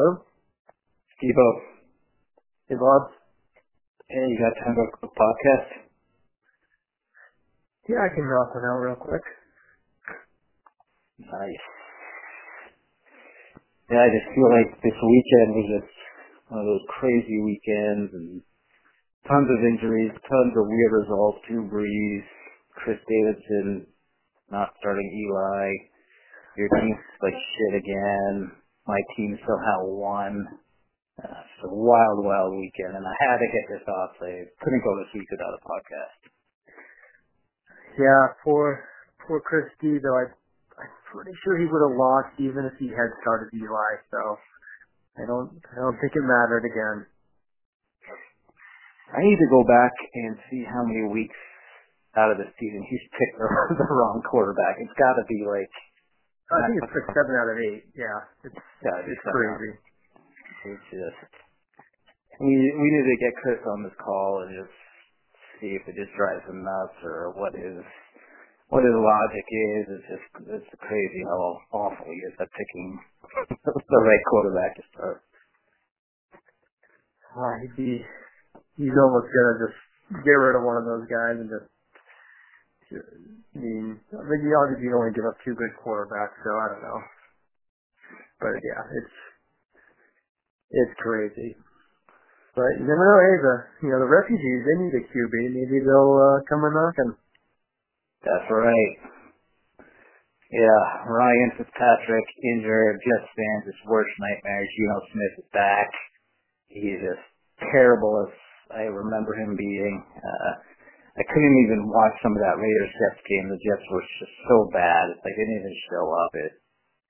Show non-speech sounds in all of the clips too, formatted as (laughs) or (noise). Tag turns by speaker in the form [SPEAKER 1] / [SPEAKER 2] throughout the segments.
[SPEAKER 1] Hello?
[SPEAKER 2] Steve-O.
[SPEAKER 1] Hey, Bob.
[SPEAKER 2] Hey, you got time for a quick podcast?
[SPEAKER 1] Yeah, I can knock one out real quick.
[SPEAKER 2] Nice. Yeah, I just feel like this weekend was just one of those crazy weekends and tons of injuries, tons of weird results. Drew Brees, Chris Davidson not starting Eli. Your team's like shit again. My team somehow won. Uh, it's a wild, wild weekend, and I had to get this off. I couldn't go this week without a podcast.
[SPEAKER 1] Yeah, poor poor Chris D though I I'm pretty sure he would have lost even if he had started Eli, so I don't I don't think it mattered again.
[SPEAKER 2] I need to go back and see how many weeks out of the season he's picked the, (laughs) the wrong quarterback. It's got to be like.
[SPEAKER 1] I think it's like seven out of eight. Yeah, it's
[SPEAKER 2] Yeah,
[SPEAKER 1] it's crazy.
[SPEAKER 2] It's just we we need to get Chris on this call and just see if it just drives him nuts or what his what his logic is. It's just it's crazy how awful he is at picking (laughs) the right quarterback to start.
[SPEAKER 1] Uh, he'd be he's almost gonna just get rid of one of those guys and just. I mean, I mean, you only give up two good quarterbacks, so I don't know. But yeah, it's it's crazy. But you never know. The you know the refugees they need a QB. Maybe they'll uh, come a knocking.
[SPEAKER 2] That's right. Yeah, Ryan Fitzpatrick injured, Jets fans, his worst nightmare. Geno Smith is back. He's just terrible as I remember him being. Uh, I couldn't even watch some of that Raiders Jets game. The Jets were just so bad. Like they didn't even show up. It,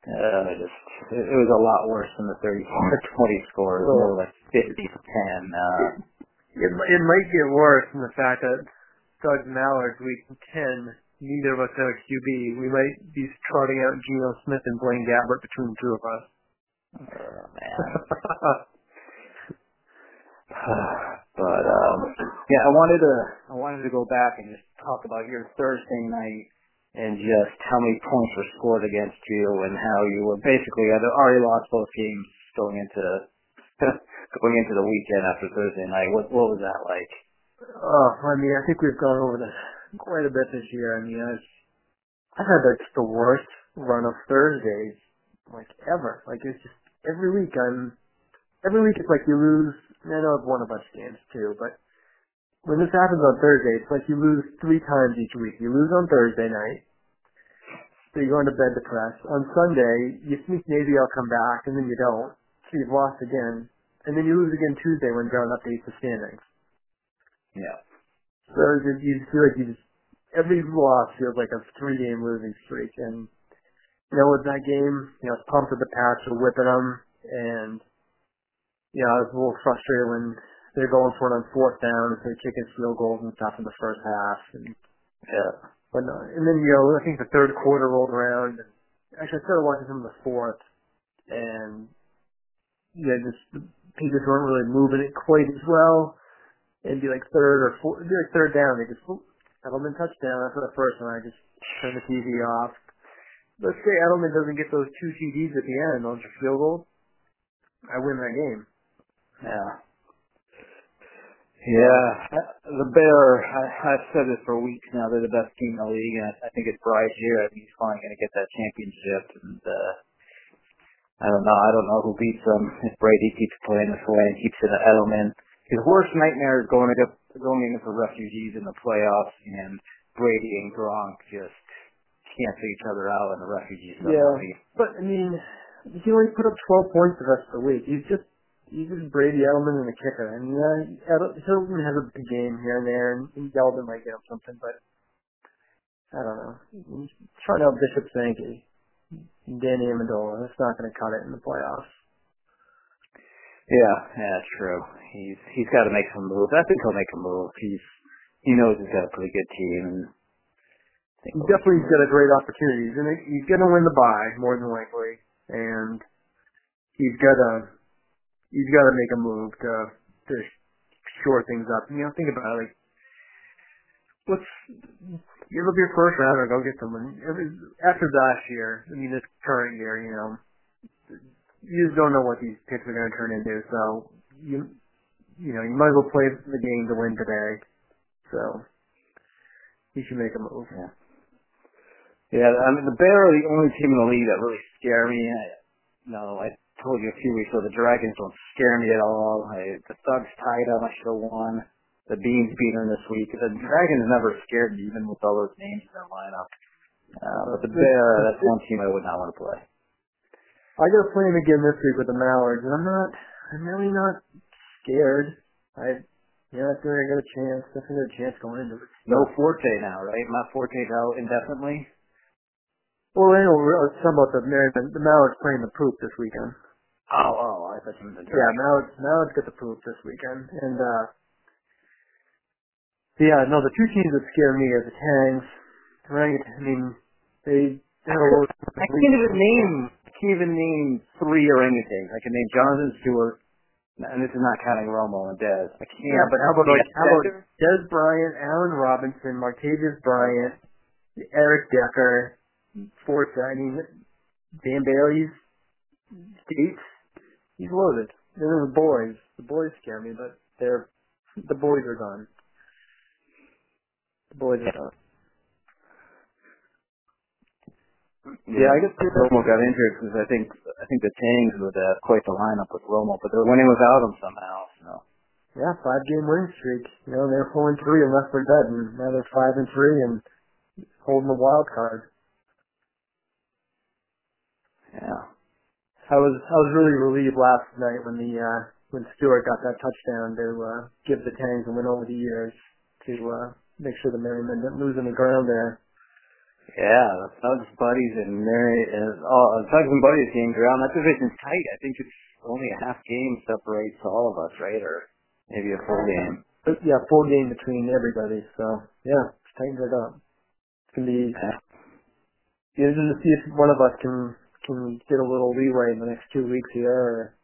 [SPEAKER 2] uh, just it, was a lot worse than the 34-20 score. It was more like 50 to 10. Uh,
[SPEAKER 1] It it might get worse in the fact that Doug Mallard's week ten. Neither of us have a QB. We might be trotting out Geno Smith and Blaine Gabbert between the two of us.
[SPEAKER 2] oh man. (laughs) (sighs) (sighs) (sighs) but um yeah, I wanted to I wanted to go back and just talk about your Thursday night and just how many points were scored against you and how you were basically had already lost both games going into (laughs) going into the weekend after Thursday night. What what was that like?
[SPEAKER 1] oh, I mean, I think we've gone over this quite a bit this year. I mean, I've I've had like the worst run of Thursdays like ever. Like it's just every week I'm every week it's like you lose. I know I've won a bunch of games too, but when this happens on Thursday, it's like you lose three times each week. You lose on Thursday night, so you're going to bed depressed. On Sunday, you think maybe I'll come back, and then you don't. So you've lost again, and then you lose again Tuesday when John updates the standings.
[SPEAKER 2] Yeah.
[SPEAKER 1] So you you just feel like you just every loss feels like a three-game losing streak, and you know with that game, you know, I was pumped with the Pats for whipping them, and you know I was a little frustrated when they're going for it on fourth down and they're kicking field goals and stuff in the first half, and
[SPEAKER 2] Yeah.
[SPEAKER 1] But no, and then you know, I think the third quarter rolled around. And actually, I started watching some of the fourth, and yeah, just the Patriots weren't really moving it quite as well. And be like third or fourth, be like third down. They just Edelman touchdown after the first one. I just turned the TV off. Let's say Edelman doesn't get those two TDs at the end on your field goal. I win that game.
[SPEAKER 2] Yeah. Yeah, the Bear. I, I've said this for weeks now. They're the best team in the league, and I, I think it's Bryce here. I think he's finally going to get that championship. And uh, I don't know. I don't know who beats them if Brady keeps playing this way and keeps it at Edelman. His worst nightmare is going against going against the refugees in the playoffs, and Brady and Gronk just cancel each other out, and the refugees.
[SPEAKER 1] Yeah. But I mean, he only put up 12 points the rest of the week. He's just he's just Brady Edelman and the kicker. And uh, Edel- Edelman has a big game here and there, and, and Yeldon might get him something, but I don't know. He's trying out Bishop Sankey, Danny Amendola. That's not going to cut it in the playoffs.
[SPEAKER 2] Yeah, yeah, that's true. He's he's got to make some moves. I think he'll make a move. He's he knows he's got a pretty good team, and I think
[SPEAKER 1] He
[SPEAKER 2] he'll-
[SPEAKER 1] definitely's got a great opportunity. He's gonna he's gonna win the bye more than likely, and he's got to he's got to make a move to to shore things up. You know, think about it. Like, let's give up your first round or go get someone. Was- After last year, I mean, this current year, you know, you just don't know what these picks are going to turn into. So you you know you might as well play the game to win today. So you should make a move.
[SPEAKER 2] Yeah. Yeah, I mean the Bear are the only team in the league that really scare me. I, no, I told you a few weeks ago the Dragons don't scare me at all. I, the Thugs tied them. I should have won. The Beans beat them this week. The Dragons never scared me, even with all those names in their lineup. Uh, but the Bear, that's one team I would not want to play.
[SPEAKER 1] I got to play him again this week with the Mallards, and I'm not, I'm really not scared. I, yeah, I think I got a chance. Definitely got a chance going into it.
[SPEAKER 2] No Forte now, right? Matt Forte's out indefinitely.
[SPEAKER 1] Well, I know we're talking about the the Mallards playing the poop this weekend.
[SPEAKER 2] Oh, oh, I thought you meant the
[SPEAKER 1] Yeah,
[SPEAKER 2] Dragons.
[SPEAKER 1] Mallards, Mallards get the poop this weekend, and uh, yeah, no, the two teams that scare me are the Tangs. Right? I mean, they have a low.
[SPEAKER 2] I can't even name, I can't even name three orangutans. I can name Jonathan Stewart, and this is not counting Romo and Dez. I can't.
[SPEAKER 1] Yeah, but how about like how about? Dez Bryant, Allen Robinson, Martavis Bryant, Eric Decker, Forza. I mean, Dan Bailey's Gates. He's loaded. They're the boys. The boys scare me, but they're the boys are gone. The boys are gone.
[SPEAKER 2] Yeah, I guess Romo got injured because I think I think the Tangs would have quite the lineup with Romo, but they're winning without him somehow. So
[SPEAKER 1] Yeah, five game winning streak. You know, they're four and three unless they're dead, and now they're five and three and holding the wild card. I was I was really relieved last night when the uh when Stewart got that touchdown to uh give the Tangs a win over the years to uh make sure the Merrymen didn't lose any ground there.
[SPEAKER 2] yeah, the Thugs buddies and Mary and all uh, Thugs and buddies game ground. That division's tight. I think it's only a half game separates all of us, right? Or maybe a full game.
[SPEAKER 1] But yeah, full game between everybody, so yeah, it's tightened it up. It's gonna be
[SPEAKER 2] Yeah.
[SPEAKER 1] interesting to see if one of us can can get a little leeway in the next two weeks here or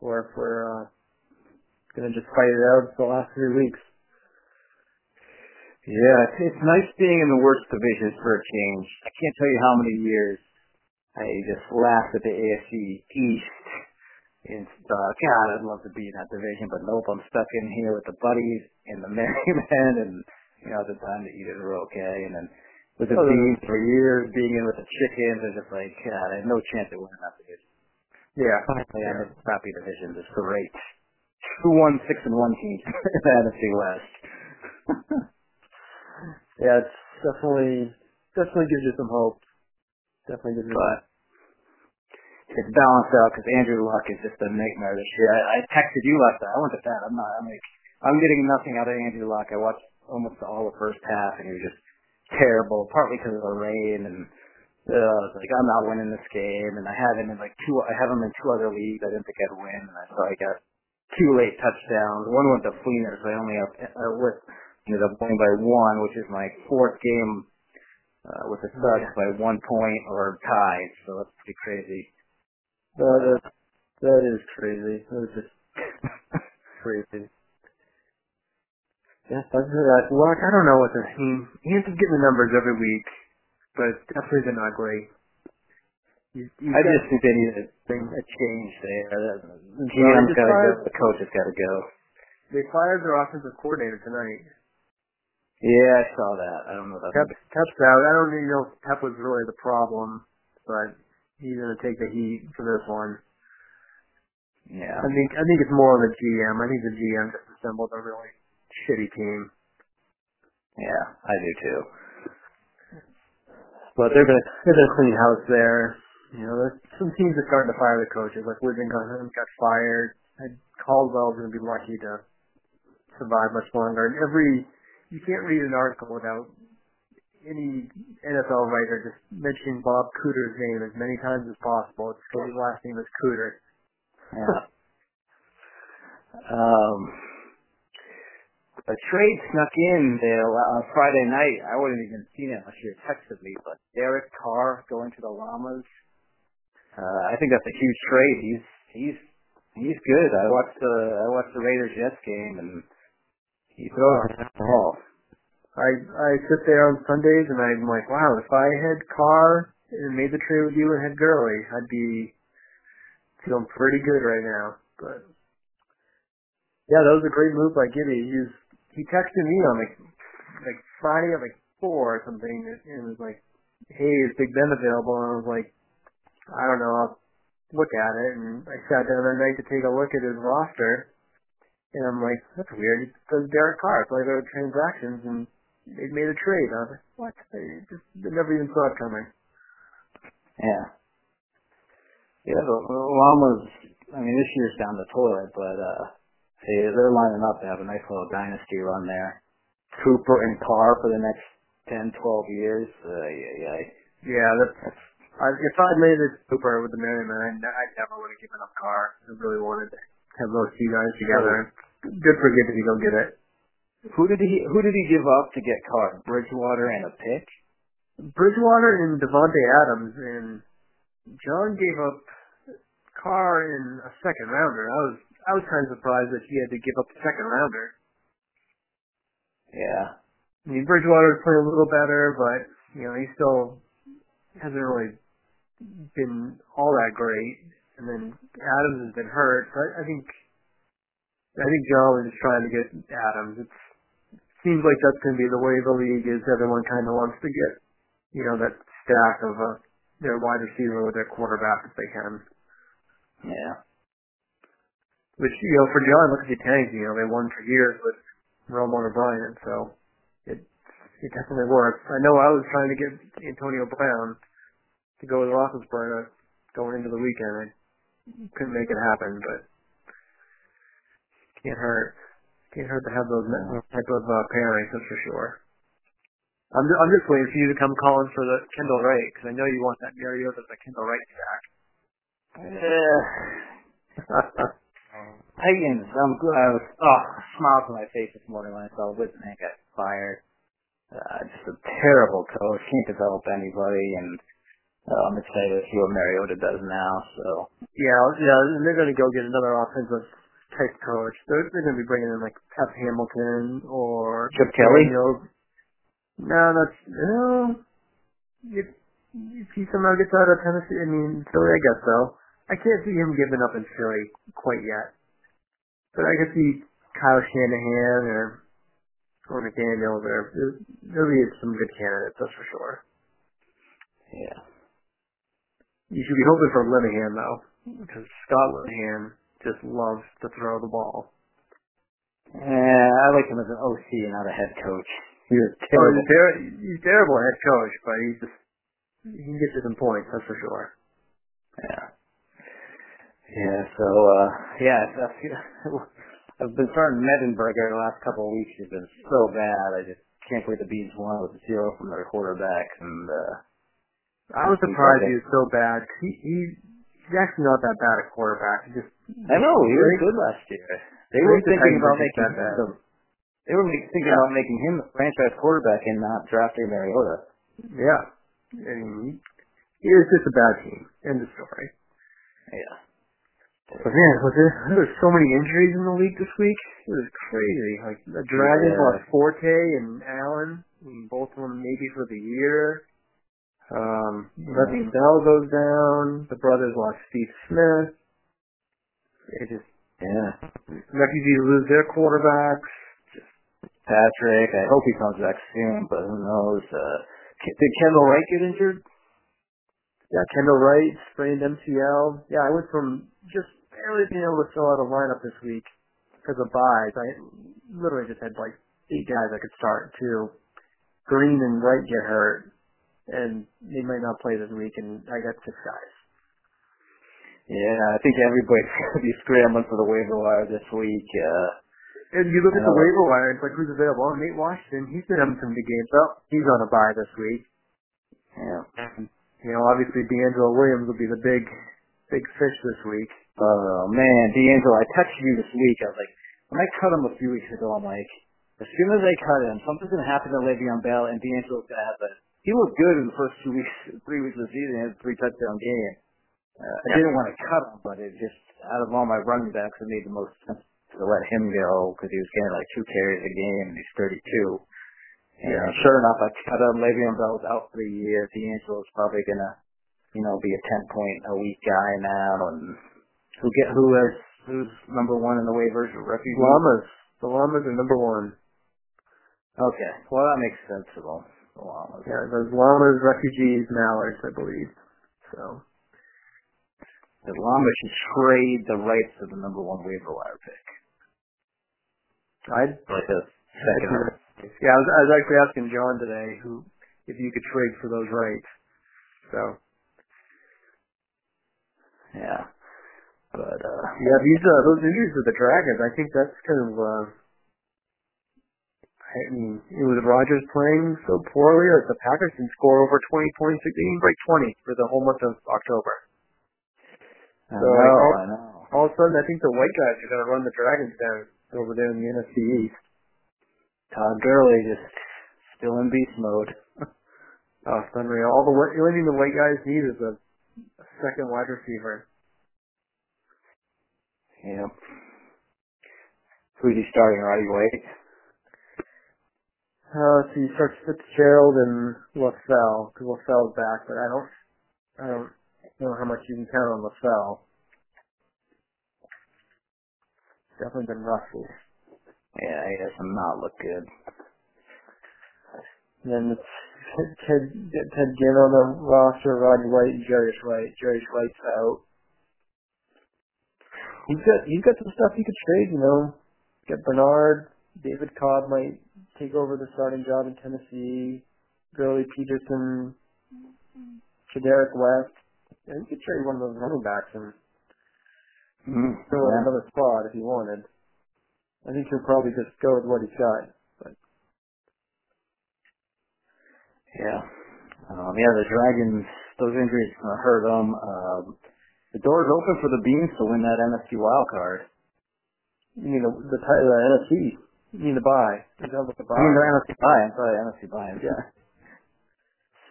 [SPEAKER 1] or if we're uh gonna just fight it out for the last three weeks.
[SPEAKER 2] Yeah, it's, nice being in the worst divisions for a change. I can't tell you how many years I just laughed at the AFC East. And uh, God, I'd love to be in that division, but nope, I'm stuck in here with the buddies and the (laughs) Merrymen, and you know, the time the Eaters were okay, and then with the
[SPEAKER 1] Oh,
[SPEAKER 2] Beans for years, being in with the Chickens, it's just like, God, I had no chance of winning that division.
[SPEAKER 1] Yeah.
[SPEAKER 2] Finally, I'm in the crappy division. It's great. Two one six and one team (laughs) in the NFC West. (laughs)
[SPEAKER 1] Yeah, it's definitely definitely gives you some hope. Definitely gives you
[SPEAKER 2] but it's balanced out because Andrew Luck is just a nightmare this year. I, I texted you last night. I went to bed. I'm not. I'm like, I'm getting nothing out of Andrew Luck. I watched almost all the first half, and he was just terrible. Partly because of the rain, and uh, I was like, I'm not winning this game. And I have him in like two. I have him in two other leagues. I didn't think I'd win, and I saw I got two late touchdowns. One went to Fleener, so I only have uh, with ended up winning by one, which is my fourth game uh, with the Sucks by one point or tied. So that's pretty crazy.
[SPEAKER 1] that is that is crazy. That is just (laughs) crazy. Yeah, that's that luck. I don't know what the he he ends up getting the numbers every week, but definitely they're not great. He's, he's
[SPEAKER 2] I just think they need a, thing, a change there. The GM's got to go. The coach has got to go.
[SPEAKER 1] they fired their offensive coordinator tonight.
[SPEAKER 2] Yeah, I saw that. I don't know that.
[SPEAKER 1] Pep Pep's out. I don't even know if Pep was really the problem, but he's gonna take the heat for this one.
[SPEAKER 2] Yeah.
[SPEAKER 1] I think I think it's more of a GM. I think the GM just assembled a really shitty team.
[SPEAKER 2] Yeah, I do too.
[SPEAKER 1] But they're gonna they're gonna clean house there. You know, there's some teams are starting to fire the coaches. Like Whisenhunt got fired. And Caldwell's gonna be lucky to survive much longer. And every you can't read an article without any NFL writer just mentioning Bob Cooter's name as many times as possible. It's his last name is Cooter.
[SPEAKER 2] Yeah. (laughs) um, a trade snuck in there on Friday night. I wouldn't even seen it unless you texted me. But Derek Carr going to the Llamas. Uh, I think that's a huge trade. He's he's he's good. I watched the I watched the Raiders Jets game and he throws the ball.
[SPEAKER 1] I I sit there on Sundays and I'm like, wow, if I had Carr and made the trade with you and had Gurley, I'd be feeling pretty good right now. But yeah, that was a great move by Gibby. He was, he texted me on like like Friday at like four or something, and was like, "Hey, is Big Ben available?" And I was like, "I don't know. I'll look at it." And I sat down that night to take a look at his roster, and I'm like, "That's weird." It says Derek Carr play their transactions, and they made a trade. I was like, "What?" I just I never even saw it coming.
[SPEAKER 2] Yeah. Yeah, the Llamas, I mean, this year's down the toilet, but, uh, see, they're lining up to have a nice little dynasty run there. Cooper and Carr for the next 10, 12 years. Uh, yeah, yeah.
[SPEAKER 1] Yeah, that's, I, if I'd made it Cooper with the Merriman, I, I never would have given up Carr. I really wanted to have those two guys together. Good for Gibbs if he don't get it.
[SPEAKER 2] Who did he Who did he give up to get Carr? Bridgewater and a pick.
[SPEAKER 1] Bridgewater and Davante Adams, and John gave up Carr in a second rounder. I was I was kind of surprised that he had to give up a second rounder.
[SPEAKER 2] Yeah.
[SPEAKER 1] I mean, Bridgewater's playing a little better, but you know he still hasn't really been all that great. And then Adams has been hurt, so I, I think I think John just trying to get Adams. It seems like that's going to be the way the league is. Everyone kind of wants to get you know that stack of a their wide receiver with their quarterback if they can.
[SPEAKER 2] Yeah.
[SPEAKER 1] Which, you know, for John, look at the Tanks, you know, they won for years with Romo and Bryant, so it it definitely works. I know I was trying to get Antonio Brown to go with Roethlisberger going into the weekend. I couldn't make it happen, but can't hurt. Can't hurt to have those type of uh, pairings, that's for sure. I'm just, I'm just waiting for you to come calling for the Kendall Wright because I know you want that Mariota the Kendall Wright stack.
[SPEAKER 2] Yeah. (laughs) Higgins, I'm glad I was oh smile on my face this morning when I saw Whitman got fired. Uh, just a terrible coach, can't develop anybody, and uh, I'm excited to see what Mariota does now. So
[SPEAKER 1] yeah, yeah, and they're going to go get another offensive type coach. They're they're going to be bringing in like Pep Hamilton or
[SPEAKER 2] Chip Kelly.
[SPEAKER 1] No, that's no. If, if he somehow gets out of Tennessee, I mean Philly, I guess so. I can't see him giving up in Philly quite yet. But I could see Kyle Shanahan or or McDaniels or there'll be some good candidates, that's for sure.
[SPEAKER 2] Yeah.
[SPEAKER 1] You should be hoping for Linehan though, because Scott Linehan just loves to throw the ball.
[SPEAKER 2] Yeah, I like him as an OC and not a head coach.
[SPEAKER 1] He's terrible. Oh, he's, ter- he's terrible head coach, but he's just he can get you some points, that's for sure.
[SPEAKER 2] Yeah. Yeah, so uh yeah, (laughs) I've been starting Mettenberger the last couple of weeks. He's been so bad. I just can't believe the Bees won with zero from their quarterback. And uh
[SPEAKER 1] I was surprised he was so bad. He, he he's actually not that bad at quarterback. He just
[SPEAKER 2] I know he was good last year. They were thinking about making him the, they were thinking about making him the franchise quarterback and not drafting Mariota.
[SPEAKER 1] Yeah, mean, he was just a bad team. End of story.
[SPEAKER 2] Yeah.
[SPEAKER 1] But man, was there, there was so many injuries in the league this week. It was crazy. Like the Dragons yeah. lost Forte and Allen, and both of them maybe for the year. Um, Le'Veon Bell goes down. The brothers lost Steve Smith. It just
[SPEAKER 2] yeah.
[SPEAKER 1] Refugees lose their quarterbacks.
[SPEAKER 2] Just Patrick. I hope he comes back soon, but who knows? Uh, did Kendall Wright get injured?
[SPEAKER 1] Yeah, Kendall Wright sprained MCL. Yeah, I went from just being able to fill out a lineup this week because of buys. I literally just had like eight guys I could start too. Green and Wright get hurt, and they might not play this week, and I got six guys.
[SPEAKER 2] Yeah, I think everybody's (laughs) gonna be scrambling for the waiver wire this week. Uh,
[SPEAKER 1] and you look at the waiver wire, it's like who's available? Oh, Nate Washington, he's been having some good games. Oh, he's on a bye this week.
[SPEAKER 2] Yeah.
[SPEAKER 1] You know, obviously DeAngelo Williams will be the big, big fish this week.
[SPEAKER 2] Oh man, DeAngelo, I texted you this week. I was like, when I cut him a few weeks ago, I'm like, as soon as I cut him, something's gonna happen to Le'Veon Bell, and DeAngelo's gonna have a. He looked good in the first two weeks, (laughs) three weeks of the season. He had a three touchdown game. Uh, I yeah. didn't want to cut him, but it just out of all my running backs, it made the most sense to let him go because he was getting like two carries a game, and he's 32. And yeah. sure enough, I cut him. Le'Veon Bell's out for the year. DeAngelo's probably gonna, you know, be a 10 point a week guy now, and Who get who has who's number one in the waivers? Refugees.
[SPEAKER 1] Llamas. The Llamas are number one.
[SPEAKER 2] Okay. Well, that makes sense at all. The Llamas.
[SPEAKER 1] Yeah, there's Llamas, refugees, Mallards, I believe. So.
[SPEAKER 2] The Llamas should trade the rights to the number one waiver wire pick.
[SPEAKER 1] I'd
[SPEAKER 2] like a second. (laughs)
[SPEAKER 1] Yeah, I was, I was actually asking John today who if you could trade for those rights. So.
[SPEAKER 2] Yeah. But uh
[SPEAKER 1] yeah, these uh, those injuries with the Dragons, I think that's kind of uh I mean, with Rodgers playing so poorly, like the Packers can score over 20 points. They can break 20 for the whole month of October.
[SPEAKER 2] I so know, all, I know.
[SPEAKER 1] all of a sudden, I think the white guys are going to run the Dragons down over there in the NFC East.
[SPEAKER 2] Todd Gurley just still in beast mode. (laughs)
[SPEAKER 1] oh, it's unreal. All the the only thing the white guys need is a, a second wide receiver.
[SPEAKER 2] Yep. Who's he starting? Roddy White.
[SPEAKER 1] Uh, so you start Fitzgerald and LaFell because LaFell's back, but I don't, I don't know how much you can count on LaFell. Definitely been rusty.
[SPEAKER 2] Yeah, he does not look good.
[SPEAKER 1] And then it's Ted, Ted Ginn on the roster, Roddy White and Jarius Wright. Jarius Wright's out. He's got he's got some stuff he could trade, you know. Get Bernard, David Cobb might take over the starting job in Tennessee. Gurley Peterson, Kadarick West. Yeah, you could trade one of those running backs and
[SPEAKER 2] mm,
[SPEAKER 1] fill
[SPEAKER 2] yeah.
[SPEAKER 1] another spot if you wanted. I think he'll probably just go with what he's got. But
[SPEAKER 2] yeah, um, yeah, the Dragons. Those injuries hurt them. Um, the door's open for the Beans to win that NFC wild card.
[SPEAKER 1] You mean the the, the NFC? You mean the buy? You know, the buy.
[SPEAKER 2] I mean the NFC buy. I'm sorry, NFC buy.
[SPEAKER 1] Yeah.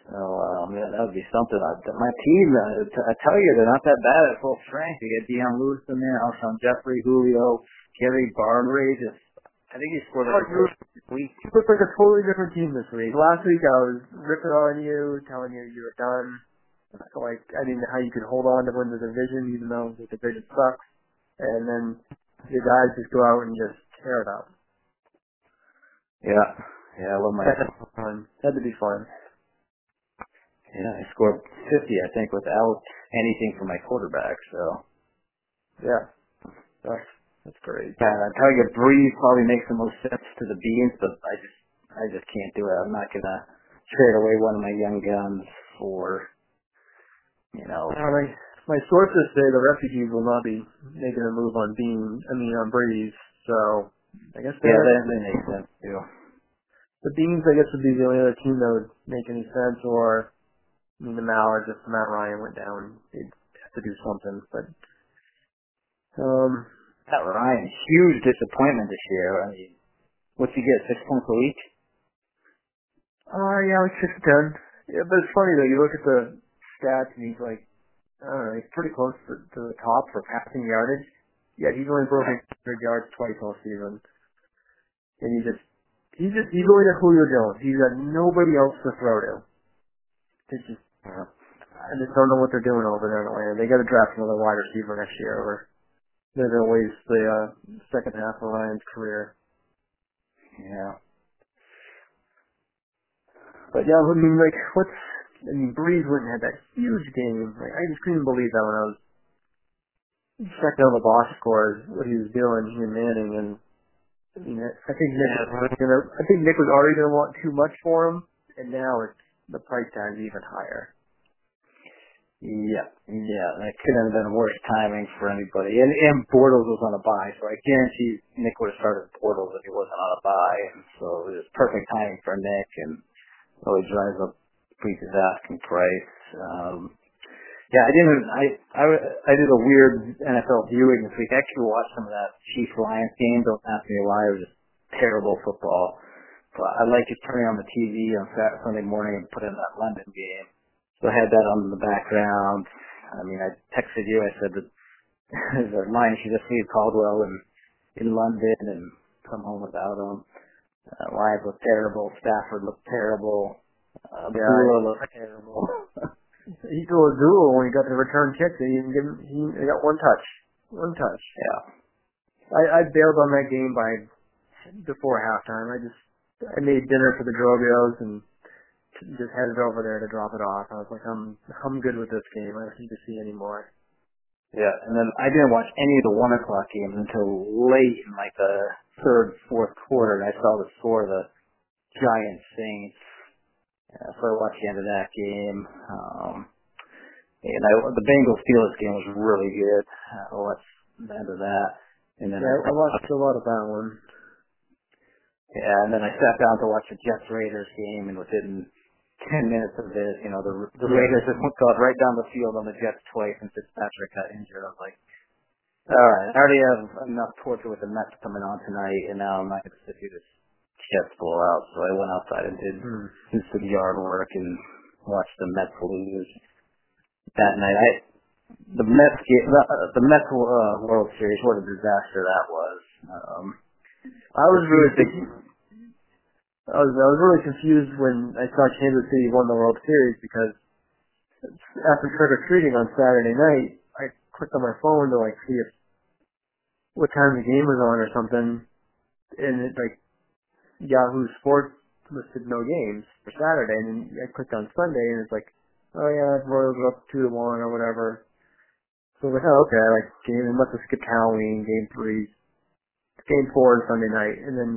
[SPEAKER 2] So um, yeah, that would be something. I, my team, uh, t- I tell you, they're not that bad at full strength. You get Dion Lewis in there, Alshon Jeffery, Julio, Gary Barnidge. Just, I think he scored like
[SPEAKER 1] oh, week. You look like a totally different team this week. Last week I was ripping on you, telling you you were done. Like I didn't know how you could hold on to win the division, even though the division sucks. And then the guys just go out and just tear it up.
[SPEAKER 2] Yeah, yeah, I love my.
[SPEAKER 1] Had to be fun. Had to be fun.
[SPEAKER 2] Yeah, I scored 50, I think, without anything from my quarterback. So.
[SPEAKER 1] Yeah, that's that's great.
[SPEAKER 2] Yeah, I tell you, Brees probably makes the most sense to the Beans, but I just I just can't do it. I'm not gonna trade away one of my young guns for, you know.
[SPEAKER 1] Uh, my my sources say the refugees will not be making a move on Bean. I mean on Brees. So I guess
[SPEAKER 2] yeah, that, that makes sense too.
[SPEAKER 1] The Beans, I guess, would be the only other team that would make any sense, or I mean, the Mallards, if Matt Ryan went down, they'd have to do something. But um,
[SPEAKER 2] Matt Ryan, huge disappointment this year. I mean, what's he get? Six points a week?
[SPEAKER 1] Uh, yeah, like six ten. Yeah, but it's funny though. You look at the stats, and he's like, I don't know, he's pretty close to, to the top for passing yardage. Yet he's only broken 100 yards twice all season, and he just he's just he's only got Julio Jones. He's got nobody else to throw to. It's just
[SPEAKER 2] uh,
[SPEAKER 1] I just don't know what they're doing over there in Atlanta. They got to draft another wide receiver next year, or they're gonna waste the uh, second half of Ryan's career.
[SPEAKER 2] Yeah.
[SPEAKER 1] But yeah, I mean, like, what's I mean, Brees went and had that huge game. Like, I just couldn't believe that when I was checking out the box scores, what he was doing, and Manning, and I mean, I think Nick was gonna, I think Nick was already gonna want too much for him, and now it's the price tag is even higher.
[SPEAKER 2] Yeah, yeah, that couldn't have been worse timing for anybody. And, and Bortles was on a buy, so I guarantee Nick would have started Bortles if he wasn't on a buy, and so it was perfect timing for Nick, and really drives up Brees' asking price. Um, yeah, I didn't. I, I I did a weird NFL viewing this week. I actually watched some of that Chiefs Lions game. Don't ask me why. It was just terrible football. But I like just turning on the TV on Saturday, Sunday morning and put in that London game. So I had that on in the background. I mean, I texted you. I said that the Lions should just leave Caldwell in in London and come home without him. Uh, Lions looked terrible. Stafford looked terrible. Uh,
[SPEAKER 1] Yeah,
[SPEAKER 2] looked terrible.
[SPEAKER 1] he threw a duel (laughs) when he got the return kick. They didn't give him, he, he got one touch. one touch.
[SPEAKER 2] Yeah.
[SPEAKER 1] I, I bailed on that game by before halftime. I just I made dinner for the Drobios and just headed over there to drop it off. I was like, I'm I'm good with this game. I don't need to see any more.
[SPEAKER 2] Yeah, and then I didn't watch any of the one o'clock games until late in like the third, fourth quarter, and I saw the score of the Giants Saints. Yeah, so I watched the end of that game. Um, and I, the Bengals Steelers game was really good. I watched the end of that. And then
[SPEAKER 1] yeah, I, I watched a lot of that one.
[SPEAKER 2] Yeah, and then I sat down to watch the Jets Raiders game, and within ten minutes of this, you know, the the Raiders just got right down the field on the Jets twice, and Fitzpatrick got injured. I was like, all right, I already have enough torture with the Mets coming on tonight, and now I'm not going to sit through this Jets blowout. So I went outside and did
[SPEAKER 1] hmm.
[SPEAKER 2] some yard work and watched the Mets lose that night. I the Mets the, the Mets uh, World Series, what a disaster that was. Um,
[SPEAKER 1] I was really thinking. I was I was really confused when I saw Kansas City won the World Series because after trick or treating on Saturday night, I clicked on my phone to like see if what time the game was on or something, and it like Yahoo Sports listed no games for Saturday, and then I clicked on Sunday, and it's like, oh yeah, Royals are up two to one or whatever. So I was like, oh okay, I like game, it must have skipped Halloween, game three, game four on Sunday night, and then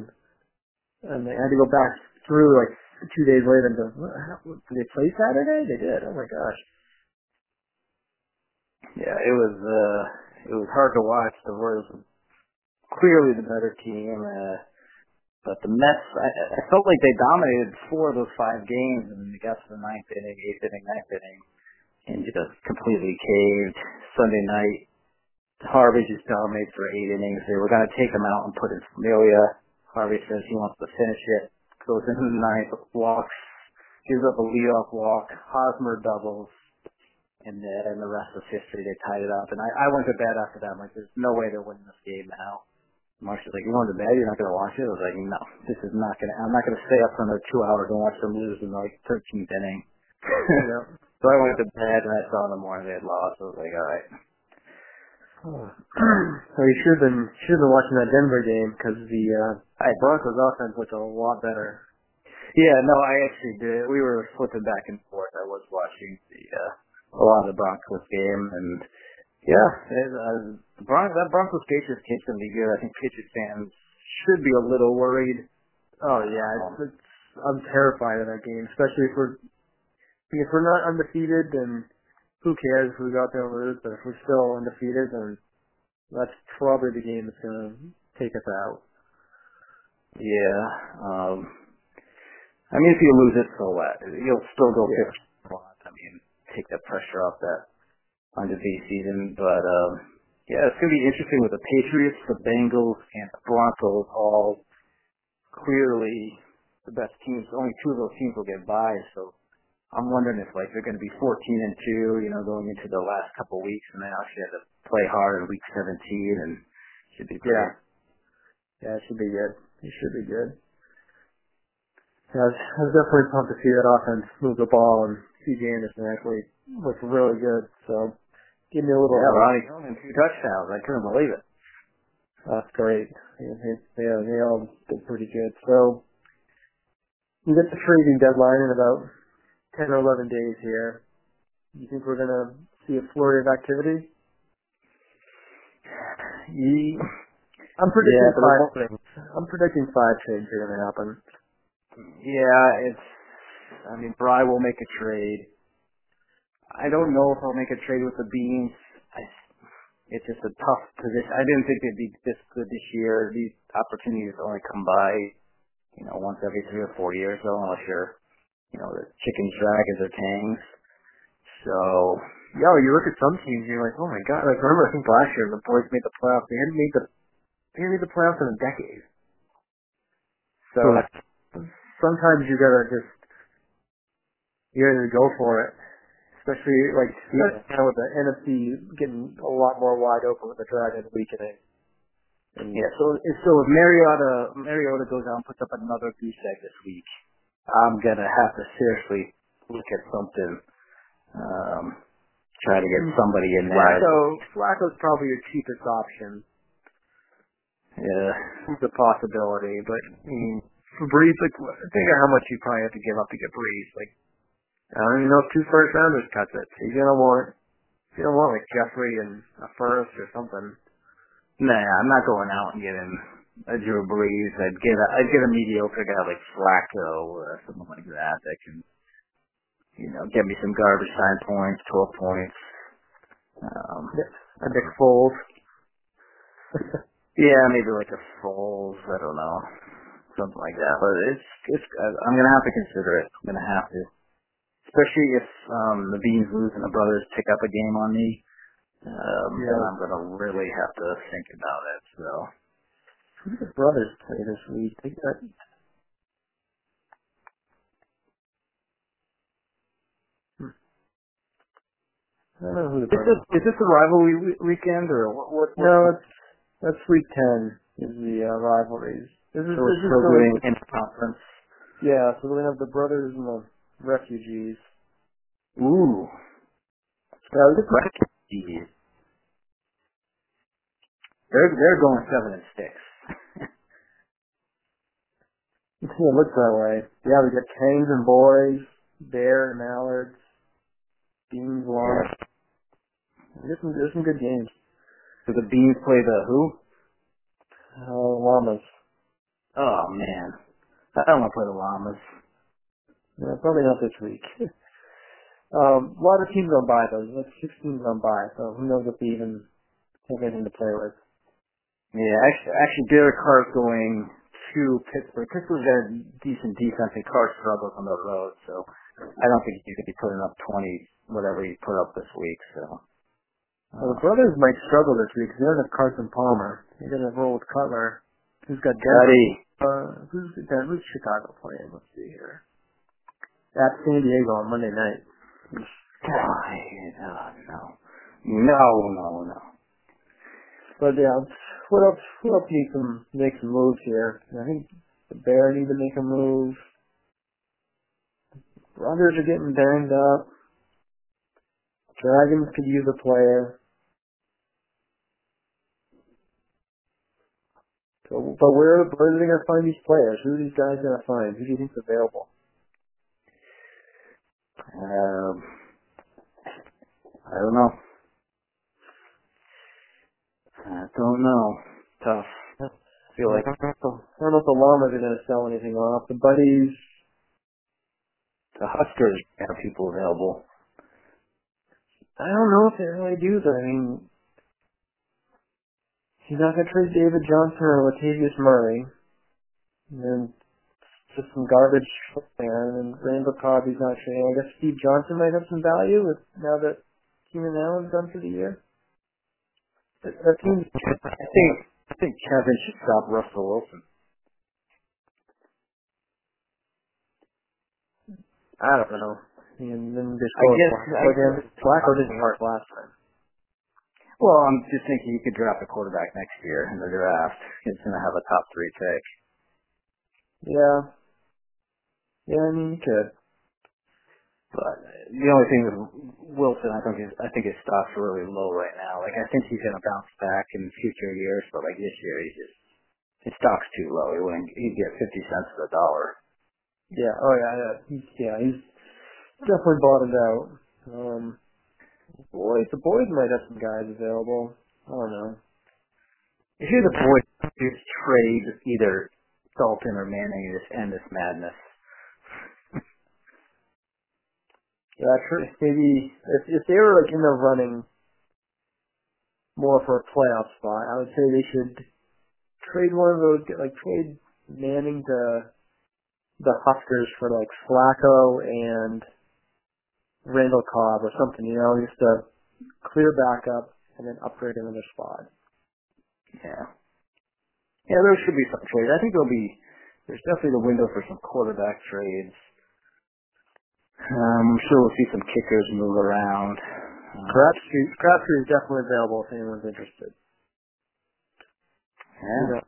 [SPEAKER 1] and I had to go back through like two days later and go, did they play Saturday? They did. Oh my gosh.
[SPEAKER 2] Yeah, it was uh it was hard to watch. The Royals were clearly the better team. Uh, but the Mets, I, I felt like they dominated four of those five games, and they got to the ninth inning, eighth inning, ninth inning, and just completely caved. Sunday night, Harvey just dominated for eight innings. They were going to take him out and put in Familia. Harvey says he wants to finish it. Goes into the ninth, walks, gives up a leadoff walk. Hosmer doubles, and then the rest was history. They tied it up, and I, I went to bed after that. I'm like, there's no way they're winning this game now. Marcia's like, you going to bed? You're not going to watch it? I was like, no, this is not going to, I'm not going to stay up for another two hours and watch them lose in like 13th inning. (laughs) So I went to bed and I saw in the morning they had lost. I was like, all right.
[SPEAKER 1] Oh. (clears throat) so you should have been should have been watching that Denver game because the uh, Broncos offense looked a lot better.
[SPEAKER 2] Yeah, no, I actually did. We were flipping back and forth. I was watching the uh, a lot of the Broncos game, and yeah, it, uh, Bron- that Broncos Patriots game's gonna be good. I think Patriots fans should be a little worried.
[SPEAKER 1] Oh yeah, it's, it's, I'm terrified of that game, especially if we're if we're not undefeated, then who cares if we go out there and lose? But if we're still undefeated, then that's probably the game that's gonna take us out.
[SPEAKER 2] Yeah. Um, I mean, if you lose it, so what? You'll still go
[SPEAKER 1] Yeah.
[SPEAKER 2] 50 I mean, take that pressure off that undefeated season. But um, yeah, it's gonna be interesting with the Patriots, the Bengals, and the Broncos all clearly the best teams. Only two of those teams will get by. So I'm wondering if like they're gonna be 14 and two, you know, going into the last couple of weeks, and then actually have to play hard in week 17, and should be pretty.
[SPEAKER 1] Yeah. Yeah, it should be good. It should be good. Yeah, I was definitely pumped to see that offense move the ball and CJ Anderson actually looked really good. So give me a little.
[SPEAKER 2] Yeah, Ronnie Coleman two touchdowns. I couldn't believe it.
[SPEAKER 1] That's great. Yeah, they, yeah, they all did pretty good. So we get the trading deadline in about 10 or 11 days here. You think we're going to see a flurry of activity?
[SPEAKER 2] Ye-
[SPEAKER 1] I'm predicting
[SPEAKER 2] Yeah,
[SPEAKER 1] five things. I'm predicting five trades are going to happen.
[SPEAKER 2] Yeah, it's. I mean, Bry will make a trade. I don't know if I'll make a trade with the Beans. I, it's just a tough position. I didn't think they'd be this good this year. These opportunities only come by, you know, once every three or four years, though, unless you're, you know, the chickens, dragons, or tangs. So,
[SPEAKER 1] Yo, you look at some teams, and you're like, oh my god. Like remember, I think last year the boys made the playoffs. They hadn't made the they hadn't made the playoffs in a decade. So sometimes you gotta just you gotta go for it. Especially like
[SPEAKER 2] Yeah.
[SPEAKER 1] now with the NFC getting a lot more wide open with the Dragons weakening. And
[SPEAKER 2] yeah. So, so if Mariota Mariota goes out and puts up another goose egg this week, I'm gonna have to seriously look at something. Um, try to get somebody in there.
[SPEAKER 1] Flacco, Flacco's probably your cheapest option.
[SPEAKER 2] Yeah.
[SPEAKER 1] It's a possibility, but I mean, for Brees, like, think of how much you probably have to give up to get Brees. Like, I don't even know if two first rounders cuts it. So you're gonna want, you don't want like Jeffrey and a first or something.
[SPEAKER 2] Nah, I'm not going out and getting a Drew Brees. I'd get a, I'd get a mediocre guy like Flacco or something like that that can, you know, get me some garbage time points, 12 points. Um,
[SPEAKER 1] a Nick Foles. (laughs)
[SPEAKER 2] yeah, maybe like a Foles. I don't know, something like that. But it's it's. I'm gonna have to consider it. I'm gonna have to, especially if um the Beans lose and the Brothers pick up a game on me. Um,
[SPEAKER 1] Yeah.
[SPEAKER 2] then I'm gonna really have to think about it. So.
[SPEAKER 1] Who did the brothers play this week? They got. Hmm. I don't know who the
[SPEAKER 2] Is this, is this a rivalry weekend or what? what, what
[SPEAKER 1] No, it's that's week ten is the uh, rivalries. This is
[SPEAKER 2] so
[SPEAKER 1] this is
[SPEAKER 2] still doing in conference.
[SPEAKER 1] Yeah, so we have the brothers and the refugees.
[SPEAKER 2] Ooh,
[SPEAKER 1] this is,
[SPEAKER 2] Jeez. They're they're going seven and six. (laughs)
[SPEAKER 1] it looks that way. Yeah, we got Canes and Boys, Bear and Mallards, Beans, Lawrence. There's some there's some good games.
[SPEAKER 2] So the Beans play the who?
[SPEAKER 1] Uh, Llamas.
[SPEAKER 2] Oh man, I don't want to play the Llamas.
[SPEAKER 1] Yeah, probably not this week. (laughs) um, a lot of teams on by though. Like six teams on by, so who knows if we even have anything to play with.
[SPEAKER 2] Yeah, actually, actually Derek Carr's going to Pittsburgh. Pittsburgh's got a decent defense, and Carr struggles on the road, so I don't think he's going to be putting up 20, whatever he put up this week. So.
[SPEAKER 1] Well,
[SPEAKER 2] Uh,
[SPEAKER 1] the brothers might struggle this week because they don't have Carson Palmer. They're gonna roll with Cutler. Who's got Denver?
[SPEAKER 2] Buddy,
[SPEAKER 1] Uh, who's who's Chicago playing? Let's see here. At San Diego on Monday night.
[SPEAKER 2] God, no, no, no, no.
[SPEAKER 1] But yeah, what else? What else needs some make some moves here? I think the Bear need to make a move. Brothers are getting banged up. Dragons could use a player. So, but where, where are they gonna find these players? Who are these guys gonna find? Who do you think's available?
[SPEAKER 2] Um, I don't know. I don't know. Tough. I feel like
[SPEAKER 1] I don't know I don't know if the Llamas are gonna sell anything off. The Buddies,
[SPEAKER 2] the Huskers have people available.
[SPEAKER 1] I don't know if they really do though. I mean, he's not gonna trade David Johnson or Latavius Murray. And then just some garbage there. And Randall Cobb's not trading. I guess Steve Johnson might have some value with, now that Keenan Allen's done for the year. That, that team's
[SPEAKER 2] I think I think Kevin should stop Russell Wilson.
[SPEAKER 1] I don't know. And then just
[SPEAKER 2] I guess
[SPEAKER 1] Flacco
[SPEAKER 2] I,
[SPEAKER 1] again. Flacco didn't work last time.
[SPEAKER 2] well, I'm just thinking he could draft a quarterback next year in the draft. He's going to have a top three pick.
[SPEAKER 1] Yeah. Yeah, I mean, you could.
[SPEAKER 2] But the only thing with Wilson, I think his I think his stock's really low right now. Like I think he's going to bounce back in future years, but like this year, he's just his stock's too low. He wouldn't he'd get fifty cents to the dollar.
[SPEAKER 1] Yeah, oh yeah, yeah. He's, yeah, he's definitely bottomed out. Um, boys, the boys might have some guys available. I don't know.
[SPEAKER 2] If you're the boys, just trade either Dalton or Manning and just end this madness.
[SPEAKER 1] Yeah, tr- maybe if if they were like in the running more for a playoff spot, I would say they should trade one of those. Like trade Manning to the Huskers for like Flacco and Randall Cobb or something. You know, just a clear backup and then upgrade another spot.
[SPEAKER 2] Yeah. Yeah, there should be some trades. I think there'll be, there's definitely the window for some quarterback trades. Um, I'm sure we'll see some kickers move around.
[SPEAKER 1] Crabtree, Crabtree is definitely available if anyone's interested.
[SPEAKER 2] yeah.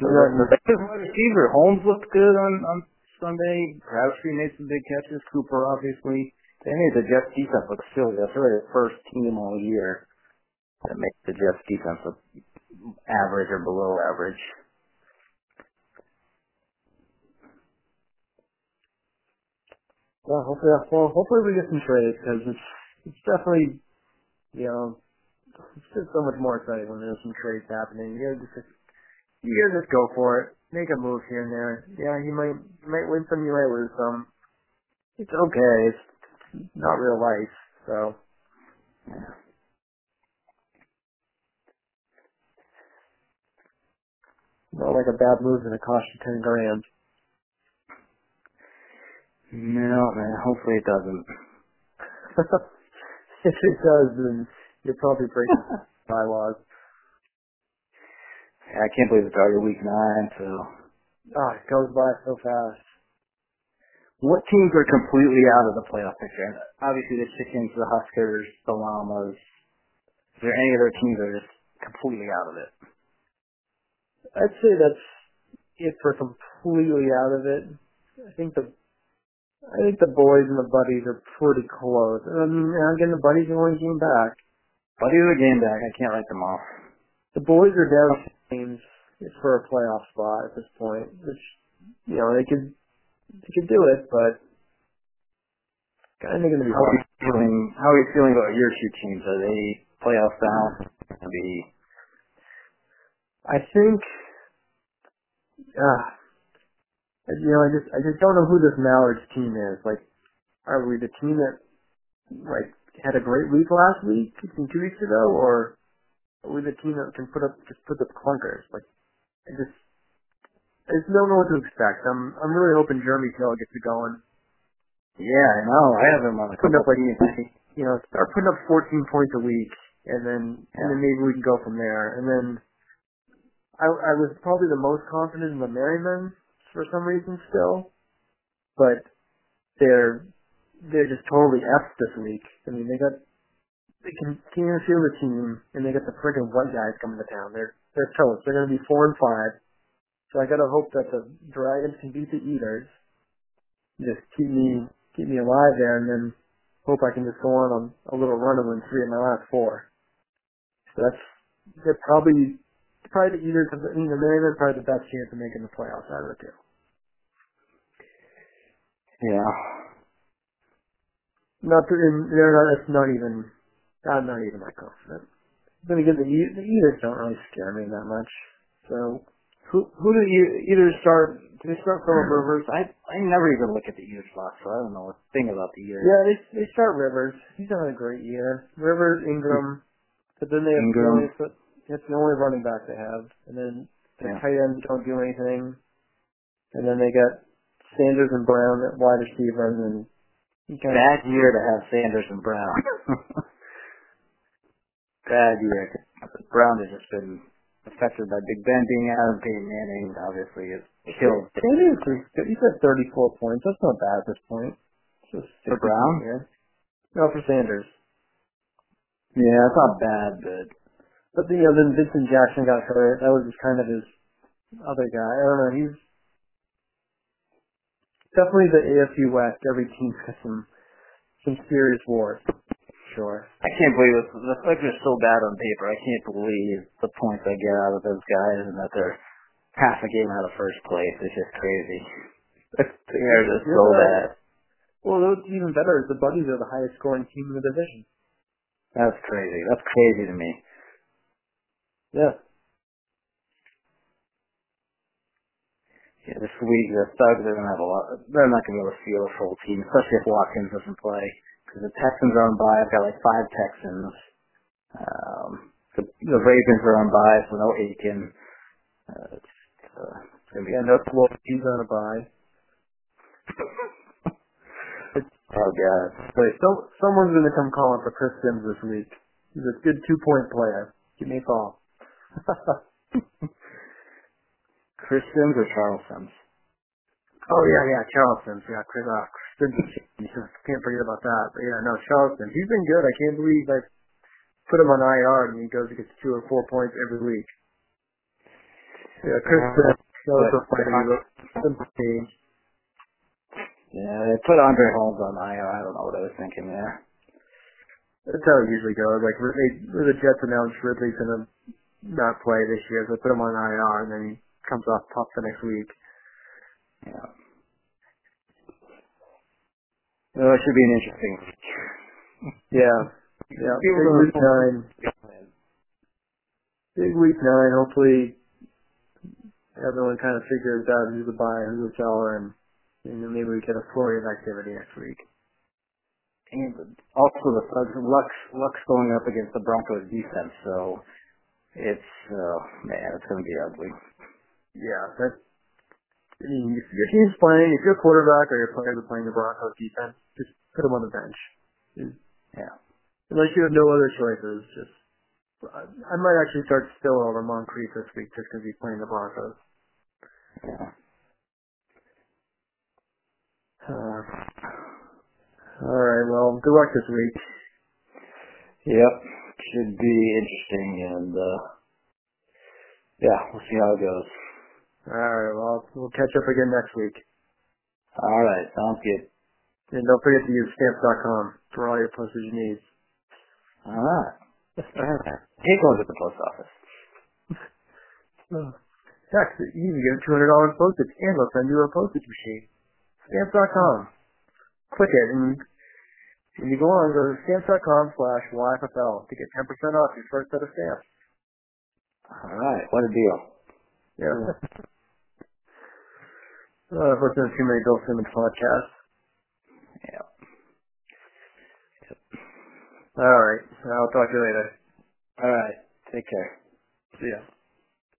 [SPEAKER 1] Do not, do
[SPEAKER 2] The, the wide receiver, Holmes looked good on, on Sunday. Crabtree made some big catches. Cooper, obviously. they made the Jets defense look silly. That's really the first team all year that makes the Jets defense look average or below average.
[SPEAKER 1] Well, hopefully, well, hopefully we get some trades because it's it's definitely you know it's just so much more exciting when there's some trades happening. You gotta just you gotta just go for it, make a move here and there. Yeah, you might you might win some, you might lose some. It's okay. It's not real life, so.
[SPEAKER 2] Yeah.
[SPEAKER 1] Not like a bad move and it cost you ten grand.
[SPEAKER 2] No, man. Hopefully it doesn't. (laughs)
[SPEAKER 1] if it does, then you're probably breaking (laughs) bylaws.
[SPEAKER 2] I can't believe it's already week nine, so.
[SPEAKER 1] Oh, it goes by so fast.
[SPEAKER 2] What teams are completely out of the playoff picture? Obviously the Chickens, the Huskers, the Llamas. Is there any other teams that are just completely out of it?
[SPEAKER 1] I'd say that's it for completely out of it. I think the I think the boys and the buddies are pretty close. I mean, again, the buddies are only game back.
[SPEAKER 2] Buddies are game back. I can't write them off.
[SPEAKER 1] The boys are down teams for a playoff spot at this point, which you know they could they could do it, but kind of going to be
[SPEAKER 2] How are you feeling? How are you feeling about your two teams? Are they playoff bound? Be
[SPEAKER 1] I think, uh, you know, I just I just don't know who this Mallards team is. Like, are we the team that like had a great week last week, two weeks ago, or are we the team that can put up just put up clunkers? Like, I just I just don't know what to expect. I'm I'm really hoping Jeremy Hill gets it going.
[SPEAKER 2] Yeah, I know. I have him on a
[SPEAKER 1] Putting up like you know, start putting up 14 points a week, and then and then maybe we can go from there. And then I I was probably the most confident in the Merrymen for some reason still, but they're they're just totally effed this week. I mean, they got they can can't feel the team, and they got the friggin' white guys coming to town. They're they're toast. They're gonna be four and five. So I gotta hope that the Dragons can beat the Eaters. Just keep me keep me alive there, and then hope I can just go on on a little run and win three of my last four. So that's they're probably probably the Eaters. I mean, the Mariners probably the best chance of making the playoffs out of the two.
[SPEAKER 2] Yeah.
[SPEAKER 1] Not to, they're not. It's not even. I'm not even that confident. Then again, the the Eaters don't really scare me that much. So
[SPEAKER 2] Who who do you either start? Do they start Philip hmm. Rivers? I I never even look at the Eaters box, so I don't know a thing about the Eaters.
[SPEAKER 1] yeah, they they start Rivers. He's having a great year. Rivers, Ingram, but then they have
[SPEAKER 2] Ingram.
[SPEAKER 1] the only that's the only running back they have, and then the
[SPEAKER 2] Yeah.
[SPEAKER 1] tight ends don't do anything, and then they got Sanders and Brown at wide receiver, and then of
[SPEAKER 2] Bad year to have Sanders and Brown. (laughs) Bad year. Brown has just been affected by Big Ben being out, and Peyton Manning obviously is killed.
[SPEAKER 1] Sanders. He's at 34 points. That's not bad at this point. It's just
[SPEAKER 2] For Brown?
[SPEAKER 1] Yeah. No, for Sanders.
[SPEAKER 2] Yeah, it's not bad, but
[SPEAKER 1] But you know, then Vincent Jackson got hurt. That was just kind of his other guy. I don't know. He's definitely the AFC West. Every team's got some some serious wars. Sure.
[SPEAKER 2] I can't believe this. The Celtics are so bad on paper. I can't believe the points I get out of those guys and that they're half a game out of first place. It's just crazy. (laughs) They're just so uh, bad.
[SPEAKER 1] Well, what's even better is the Buddies are the highest scoring team in the division.
[SPEAKER 2] That's crazy. That's crazy to me.
[SPEAKER 1] Yeah.
[SPEAKER 2] Yeah, this week the Thugs are gonna have a lot. They're not gonna be able to field a full team, especially if Watkins doesn't play. Because the Texans are on bye. I've got like five Texans. Um, the, the Ravens are on bye, so no Aiken. Uh, it's, uh, it's gonna be
[SPEAKER 1] Yeah, no well, he's on a bye. (laughs)
[SPEAKER 2] oh god.
[SPEAKER 1] But so, someone's to come calling for Chris Sims this week. He's a good two point player. Give me a call. (laughs)
[SPEAKER 2] Chris Sims or Charles Sims?
[SPEAKER 1] oh yeah, yeah, Charleston. Yeah, Chris. Uh, Chris (laughs) can't forget about that. But yeah, no, Charleston. He's been good. I can't believe I put him on IR and he goes and gets two or four points every week. Yeah, Chris. Uh, that was so funny. He wrote some page.
[SPEAKER 2] Yeah, they put Andre Holmes on IR. I don't know what I was thinking there.
[SPEAKER 1] That's how it usually goes. Like Ridley, the Jets announced Ridley's gonna not play this year, so they put him on IR, and then he comes off tough the next week.
[SPEAKER 2] Yeah. Well, it should be an interesting week. (laughs)
[SPEAKER 1] Yeah, yeah. Big week nine. Big week nine. Hopefully, everyone kind of figures out who's the buyer, who's the seller, and and then maybe we get a flurry of activity next week.
[SPEAKER 2] And also the Lux, Lux going up against the Broncos defense, so it's, uh, man, it's going to be ugly.
[SPEAKER 1] Yeah, that. I mean, if your team's playing, if your quarterback or your players are playing the Broncos defense, just put them on the bench.
[SPEAKER 2] Yeah.
[SPEAKER 1] Unless you have no other choices, just I, I might actually start still over Moncrief this week just because he's playing the Broncos.
[SPEAKER 2] Yeah.
[SPEAKER 1] Uh, all right. Well, good luck this week.
[SPEAKER 2] Yep. Should be interesting, and uh, yeah, we'll see how it goes.
[SPEAKER 1] All right. Well, we'll catch up again next week.
[SPEAKER 2] All right. Sounds good.
[SPEAKER 1] And don't forget to use stamps.com for all your postage needs.
[SPEAKER 2] All right. He goes to the post office. (laughs)
[SPEAKER 1] Oh. Heck, you can get $200 postage and they'll send you a postage machine. Stamps.com. Click it and when you go on, go to stamps.com slash YFFL to get 10% off your first set of stamps.
[SPEAKER 2] All right. What a deal.
[SPEAKER 1] Yeah. (laughs) uh, I've listened to too many Bill Simmons podcasts.
[SPEAKER 2] Yeah.
[SPEAKER 1] All right. I'll talk to you later.
[SPEAKER 2] All right. Take care.
[SPEAKER 1] See ya.